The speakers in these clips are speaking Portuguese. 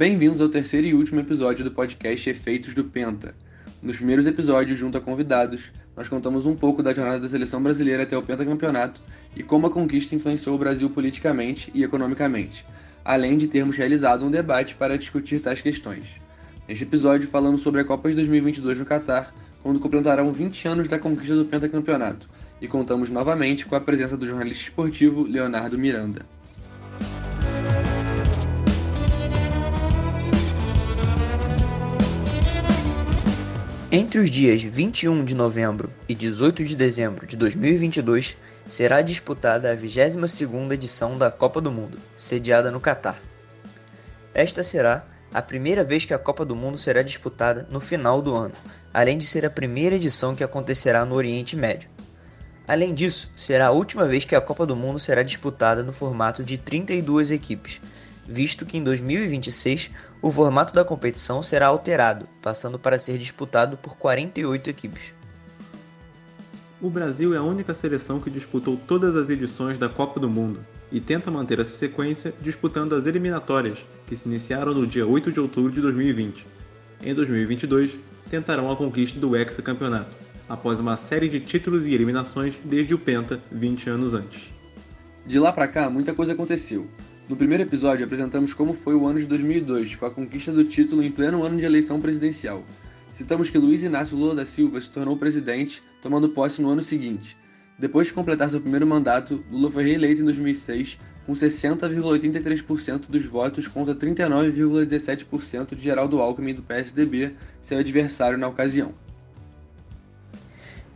Bem-vindos ao terceiro e último episódio do podcast Efeitos do Penta. Nos primeiros episódios, junto a convidados, nós contamos um pouco da jornada da seleção brasileira até o pentacampeonato e como a conquista influenciou o Brasil politicamente e economicamente, além de termos realizado um debate para discutir tais questões. Neste episódio, falamos sobre a Copa de 2022 no Catar, quando completarão 20 anos da conquista do pentacampeonato, e contamos novamente com a presença do jornalista esportivo Leonardo Miranda. Entre os dias 21 de novembro e 18 de dezembro de 2022, será disputada a 22ª edição da Copa do Mundo, sediada no Catar. Esta será a primeira vez que a Copa do Mundo será disputada no final do ano, além de ser a primeira edição que acontecerá no Oriente Médio. Além disso, será a última vez que a Copa do Mundo será disputada no formato de 32 equipes, visto que em 2026 o formato da competição será alterado, passando para ser disputado por 48 equipes. O Brasil é a única seleção que disputou todas as edições da Copa do Mundo e tenta manter essa sequência disputando as eliminatórias, que se iniciaram no dia 8 de outubro de 2020. Em 2022, tentarão a conquista do hexacampeonato, após uma série de títulos e eliminações desde o Penta 20 anos antes. De lá para cá, muita coisa aconteceu. No primeiro episódio, apresentamos como foi o ano de 2002, com a conquista do título em pleno ano de eleição presidencial. Citamos que Luiz Inácio Lula da Silva se tornou presidente, tomando posse no ano seguinte. Depois de completar seu primeiro mandato, Lula foi reeleito em 2006 com 60,83% dos votos contra 39,17% de Geraldo Alckmin do PSDB, seu adversário na ocasião.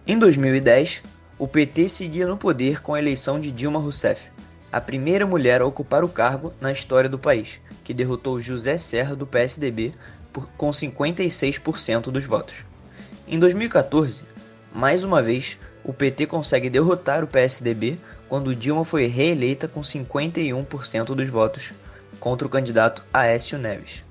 Em 2010, o PT seguia no poder com a eleição de Dilma Rousseff a primeira mulher a ocupar o cargo na história do país, que derrotou José Serra do PSDB por, com 56% dos votos. Em 2014, mais uma vez, o PT consegue derrotar o PSDB quando Dilma foi reeleita com 51% dos votos contra o candidato Aécio Neves.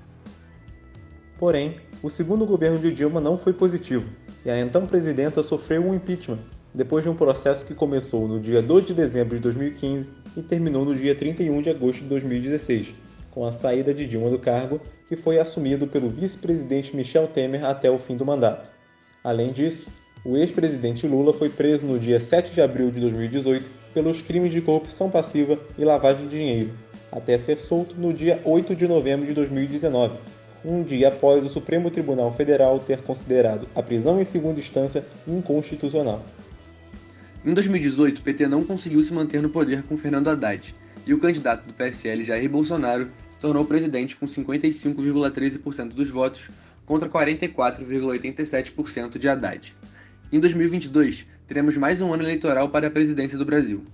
Porém, o segundo governo de Dilma não foi positivo e a então presidenta sofreu um impeachment depois de um processo que começou no dia 2 de dezembro de 2015 e terminou no dia 31 de agosto de 2016, com a saída de Dilma do cargo, que foi assumido pelo vice-presidente Michel Temer até o fim do mandato. Além disso, o ex-presidente Lula foi preso no dia 7 de abril de 2018 pelos crimes de corrupção passiva e lavagem de dinheiro, até ser solto no dia 8 de novembro de 2019, um dia após o Supremo Tribunal Federal ter considerado a prisão em segunda instância inconstitucional. Em 2018, o PT não conseguiu se manter no poder com Fernando Haddad, e o candidato do PSL, Jair Bolsonaro, se tornou presidente com 55,13% dos votos contra 44,87% de Haddad. Em 2022, teremos mais um ano eleitoral para a presidência do Brasil.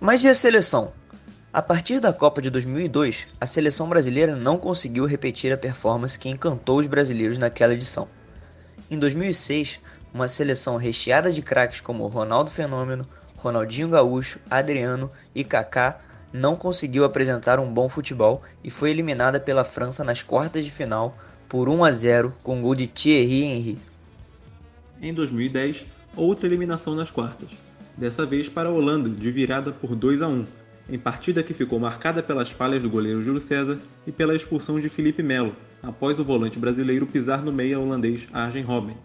Mas e a seleção? A partir da Copa de 2002, a seleção brasileira não conseguiu repetir a performance que encantou os brasileiros naquela edição. Em 2006, uma seleção recheada de craques como Ronaldo Fenômeno, Ronaldinho Gaúcho, Adriano e Kaká não conseguiu apresentar um bom futebol e foi eliminada pela França nas quartas de final por 1 a 0 com gol de Thierry Henry. Em 2010, outra eliminação nas quartas, dessa vez para a Holanda, de virada por 2 a 1, em partida que ficou marcada pelas falhas do goleiro Júlio César e pela expulsão de Felipe Melo, após o volante brasileiro pisar no meia holandês Arjen Robben.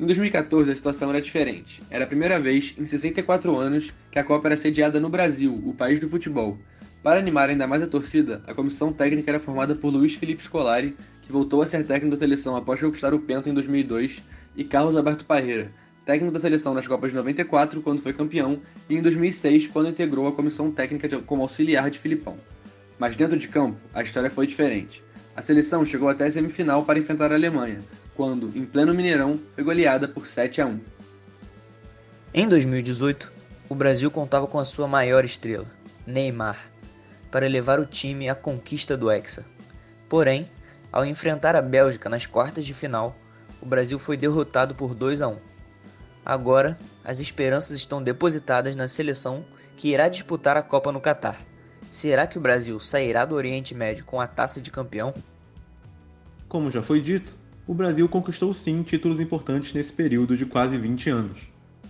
Em 2014, a situação era diferente. Era a primeira vez em 64 anos que a Copa era sediada no Brasil, o país do futebol. Para animar ainda mais a torcida, a comissão técnica era formada por Luiz Felipe Scolari, que voltou a ser técnico da seleção após conquistar o Penta em 2002, e Carlos Alberto Parreira, técnico da seleção nas Copas de 94, quando foi campeão, e em 2006, quando integrou a comissão técnica como auxiliar de Filipão. Mas dentro de campo, a história foi diferente. A seleção chegou até a semifinal para enfrentar a Alemanha, quando, em pleno Mineirão, foi goleada por 7 a 1. Em 2018, o Brasil contava com a sua maior estrela, Neymar, para levar o time à conquista do Hexa. Porém, ao enfrentar a Bélgica nas quartas de final, o Brasil foi derrotado por 2 a 1. Agora, as esperanças estão depositadas na seleção que irá disputar a Copa no Catar. Será que o Brasil sairá do Oriente Médio com a taça de campeão? Como já foi dito, o Brasil conquistou sim títulos importantes nesse período de quase 20 anos.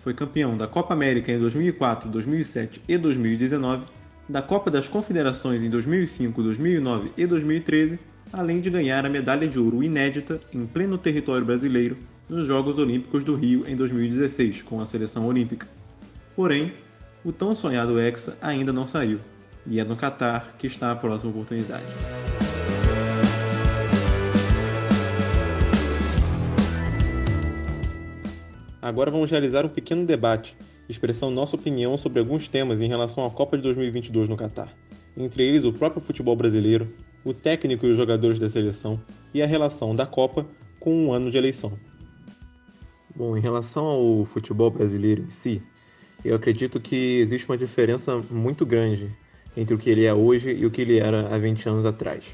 Foi campeão da Copa América em 2004, 2007 e 2019, da Copa das Confederações em 2005, 2009 e 2013, além de ganhar a medalha de ouro inédita em pleno território brasileiro nos Jogos Olímpicos do Rio em 2016, com a seleção olímpica. Porém, o tão sonhado Hexa ainda não saiu, e é no Catar que está a próxima oportunidade. Agora vamos realizar um pequeno debate, expressando nossa opinião sobre alguns temas em relação à Copa de 2022 no Catar. Entre eles, o próprio futebol brasileiro, o técnico e os jogadores da seleção e a relação da Copa com um ano de eleição. Bom, em relação ao futebol brasileiro em si, eu acredito que existe uma diferença muito grande entre o que ele é hoje e o que ele era há 20 anos atrás.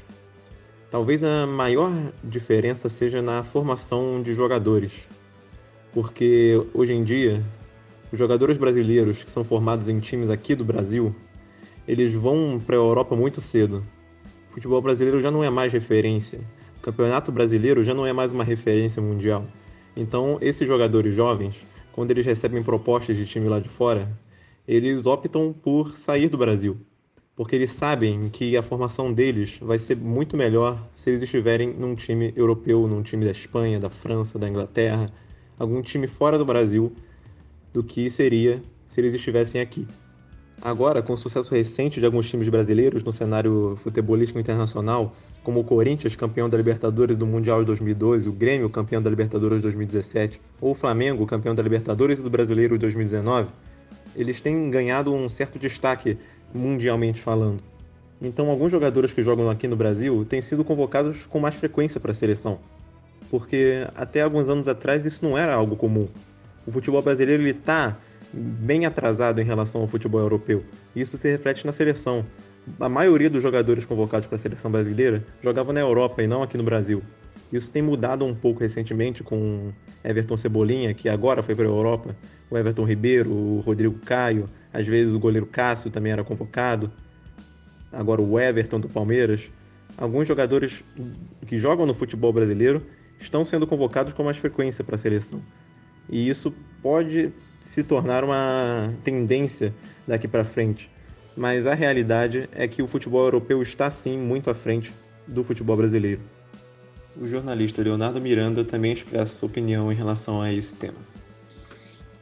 Talvez a maior diferença seja na formação de jogadores, porque hoje em dia os jogadores brasileiros que são formados em times aqui do Brasil, eles vão para a Europa muito cedo. O futebol brasileiro já não é mais referência. O campeonato brasileiro já não é mais uma referência mundial. Então, esses jogadores jovens, quando eles recebem propostas de time lá de fora, eles optam por sair do Brasil, porque eles sabem que a formação deles vai ser muito melhor se eles estiverem num time europeu, num time da Espanha, da França, da Inglaterra, algum time fora do Brasil do que seria se eles estivessem aqui. Agora, com o sucesso recente de alguns times brasileiros no cenário futebolístico internacional, como o Corinthians, campeão da Libertadores do Mundial de 2012, o Grêmio, campeão da Libertadores de 2017, ou o Flamengo, campeão da Libertadores e do Brasileiro de 2019, eles têm ganhado um certo destaque mundialmente falando. Então, alguns jogadores que jogam aqui no Brasil têm sido convocados com mais frequência para a seleção porque até alguns anos atrás isso não era algo comum. O futebol brasileiro está bem atrasado em relação ao futebol europeu. Isso se reflete na seleção. A maioria dos jogadores convocados para a seleção brasileira jogavam na Europa e não aqui no Brasil. Isso tem mudado um pouco recentemente com Everton Cebolinha, que agora foi para a Europa, o Everton Ribeiro, o Rodrigo Caio, às vezes o goleiro Cássio também era convocado, agora o Everton do Palmeiras. Alguns jogadores que jogam no futebol brasileiro estão sendo convocados com mais frequência para a seleção. E isso pode se tornar uma tendência daqui para frente. Mas a realidade é que o futebol europeu está sim muito à frente do futebol brasileiro. O jornalista Leonardo Miranda também expressa sua opinião em relação a esse tema.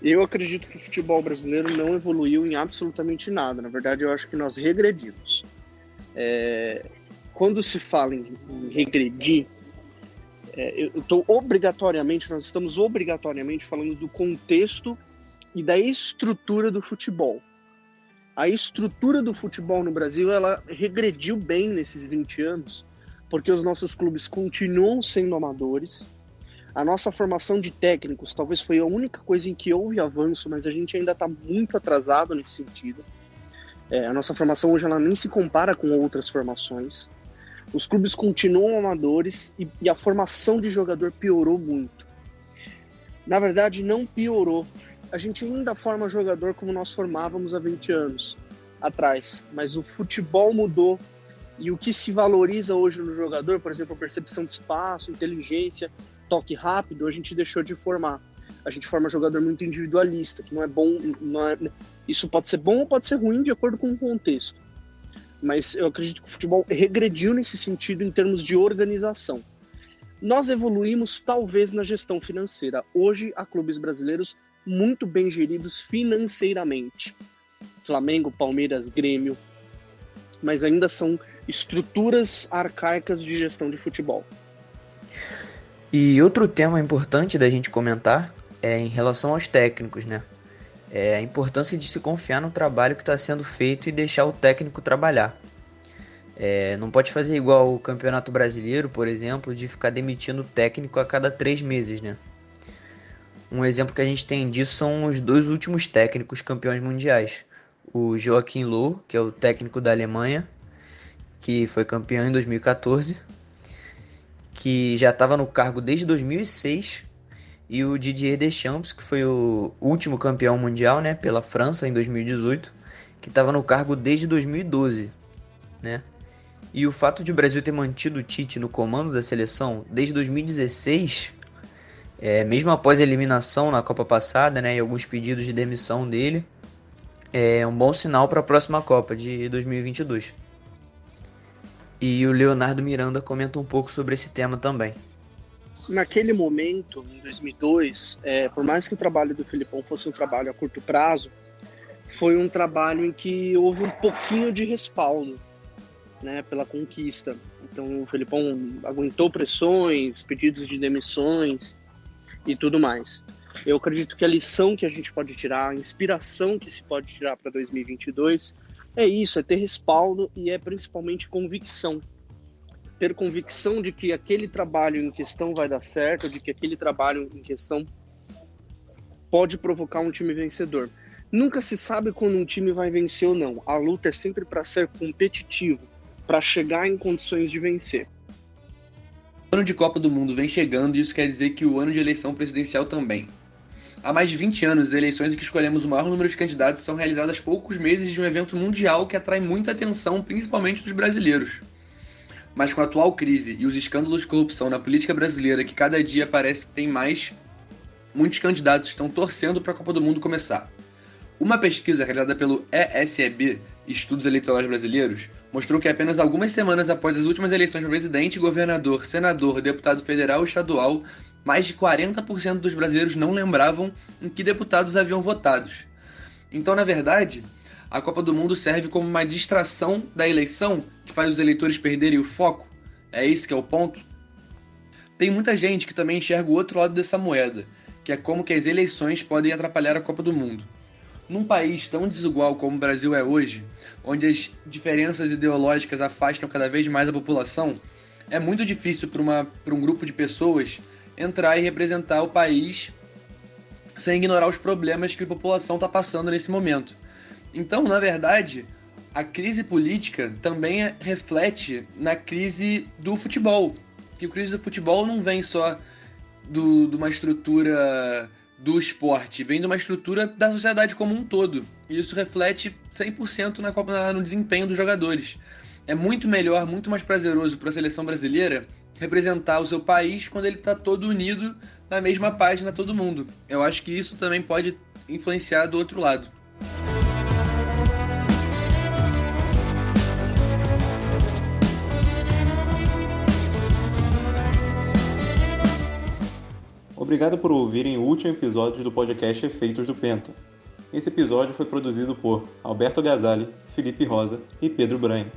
Eu acredito que o futebol brasileiro não evoluiu em absolutamente nada. Na verdade, eu acho que nós regredimos. É... Quando se fala em regredir, é, eu estou obrigatoriamente, nós estamos obrigatoriamente falando do contexto e da estrutura do futebol. A estrutura do futebol no Brasil, ela regrediu bem nesses 20 anos, porque os nossos clubes continuam sendo amadores. A nossa formação de técnicos talvez foi a única coisa em que houve avanço, mas a gente ainda está muito atrasado nesse sentido. É, a nossa formação hoje ela nem se compara com outras formações. Os clubes continuam amadores e, e a formação de jogador piorou muito. Na verdade, não piorou. A gente ainda forma jogador como nós formávamos há 20 anos atrás, mas o futebol mudou e o que se valoriza hoje no jogador, por exemplo, a percepção de espaço, inteligência, toque rápido, a gente deixou de formar. A gente forma jogador muito individualista, que não é bom, não é, isso pode ser bom ou pode ser ruim de acordo com o contexto mas eu acredito que o futebol regrediu nesse sentido em termos de organização. Nós evoluímos talvez na gestão financeira. Hoje há clubes brasileiros muito bem geridos financeiramente. Flamengo, Palmeiras, Grêmio, mas ainda são estruturas arcaicas de gestão de futebol. E outro tema importante da gente comentar é em relação aos técnicos, né? É a importância de se confiar no trabalho que está sendo feito e deixar o técnico trabalhar. É, não pode fazer igual o Campeonato Brasileiro, por exemplo, de ficar demitindo o técnico a cada três meses, né? Um exemplo que a gente tem disso são os dois últimos técnicos campeões mundiais. O Joachim Löw, que é o técnico da Alemanha, que foi campeão em 2014, que já estava no cargo desde 2006 e o Didier Deschamps, que foi o último campeão mundial, né, pela França em 2018, que estava no cargo desde 2012, né? E o fato de o Brasil ter mantido o Tite no comando da seleção desde 2016, é, mesmo após a eliminação na Copa passada, né, e alguns pedidos de demissão dele, é um bom sinal para a próxima Copa de 2022. E o Leonardo Miranda comenta um pouco sobre esse tema também. Naquele momento, em 2002, é, por mais que o trabalho do Filipão fosse um trabalho a curto prazo, foi um trabalho em que houve um pouquinho de respaldo né, pela conquista. Então o Felipão aguentou pressões, pedidos de demissões e tudo mais. Eu acredito que a lição que a gente pode tirar, a inspiração que se pode tirar para 2022 é isso, é ter respaldo e é principalmente convicção. Ter convicção de que aquele trabalho em questão vai dar certo, de que aquele trabalho em questão pode provocar um time vencedor. Nunca se sabe quando um time vai vencer ou não. A luta é sempre para ser competitivo, para chegar em condições de vencer. O ano de Copa do Mundo vem chegando e isso quer dizer que o ano de eleição presidencial também. Há mais de 20 anos, as eleições em que escolhemos o maior número de candidatos são realizadas poucos meses de um evento mundial que atrai muita atenção, principalmente dos brasileiros. Mas com a atual crise e os escândalos de corrupção na política brasileira, que cada dia parece que tem mais, muitos candidatos estão torcendo para a Copa do Mundo começar. Uma pesquisa realizada pelo ESEB, Estudos Eleitorais Brasileiros, mostrou que apenas algumas semanas após as últimas eleições para presidente, governador, senador, deputado federal e estadual, mais de 40% dos brasileiros não lembravam em que deputados haviam votado. Então, na verdade, a Copa do Mundo serve como uma distração da eleição que faz os eleitores perderem o foco. É esse que é o ponto. Tem muita gente que também enxerga o outro lado dessa moeda, que é como que as eleições podem atrapalhar a Copa do Mundo. Num país tão desigual como o Brasil é hoje, onde as diferenças ideológicas afastam cada vez mais a população, é muito difícil para um grupo de pessoas entrar e representar o país sem ignorar os problemas que a população está passando nesse momento. Então, na verdade, a crise política também reflete na crise do futebol. Que a crise do futebol não vem só do, de uma estrutura do esporte, vem de uma estrutura da sociedade como um todo. E isso reflete 100% na, na, no desempenho dos jogadores. É muito melhor, muito mais prazeroso para a seleção brasileira representar o seu país quando ele está todo unido na mesma página todo mundo. Eu acho que isso também pode influenciar do outro lado. Obrigado por ouvirem o último episódio do podcast Efeitos do Penta. Esse episódio foi produzido por Alberto Gazali, Felipe Rosa e Pedro Branho.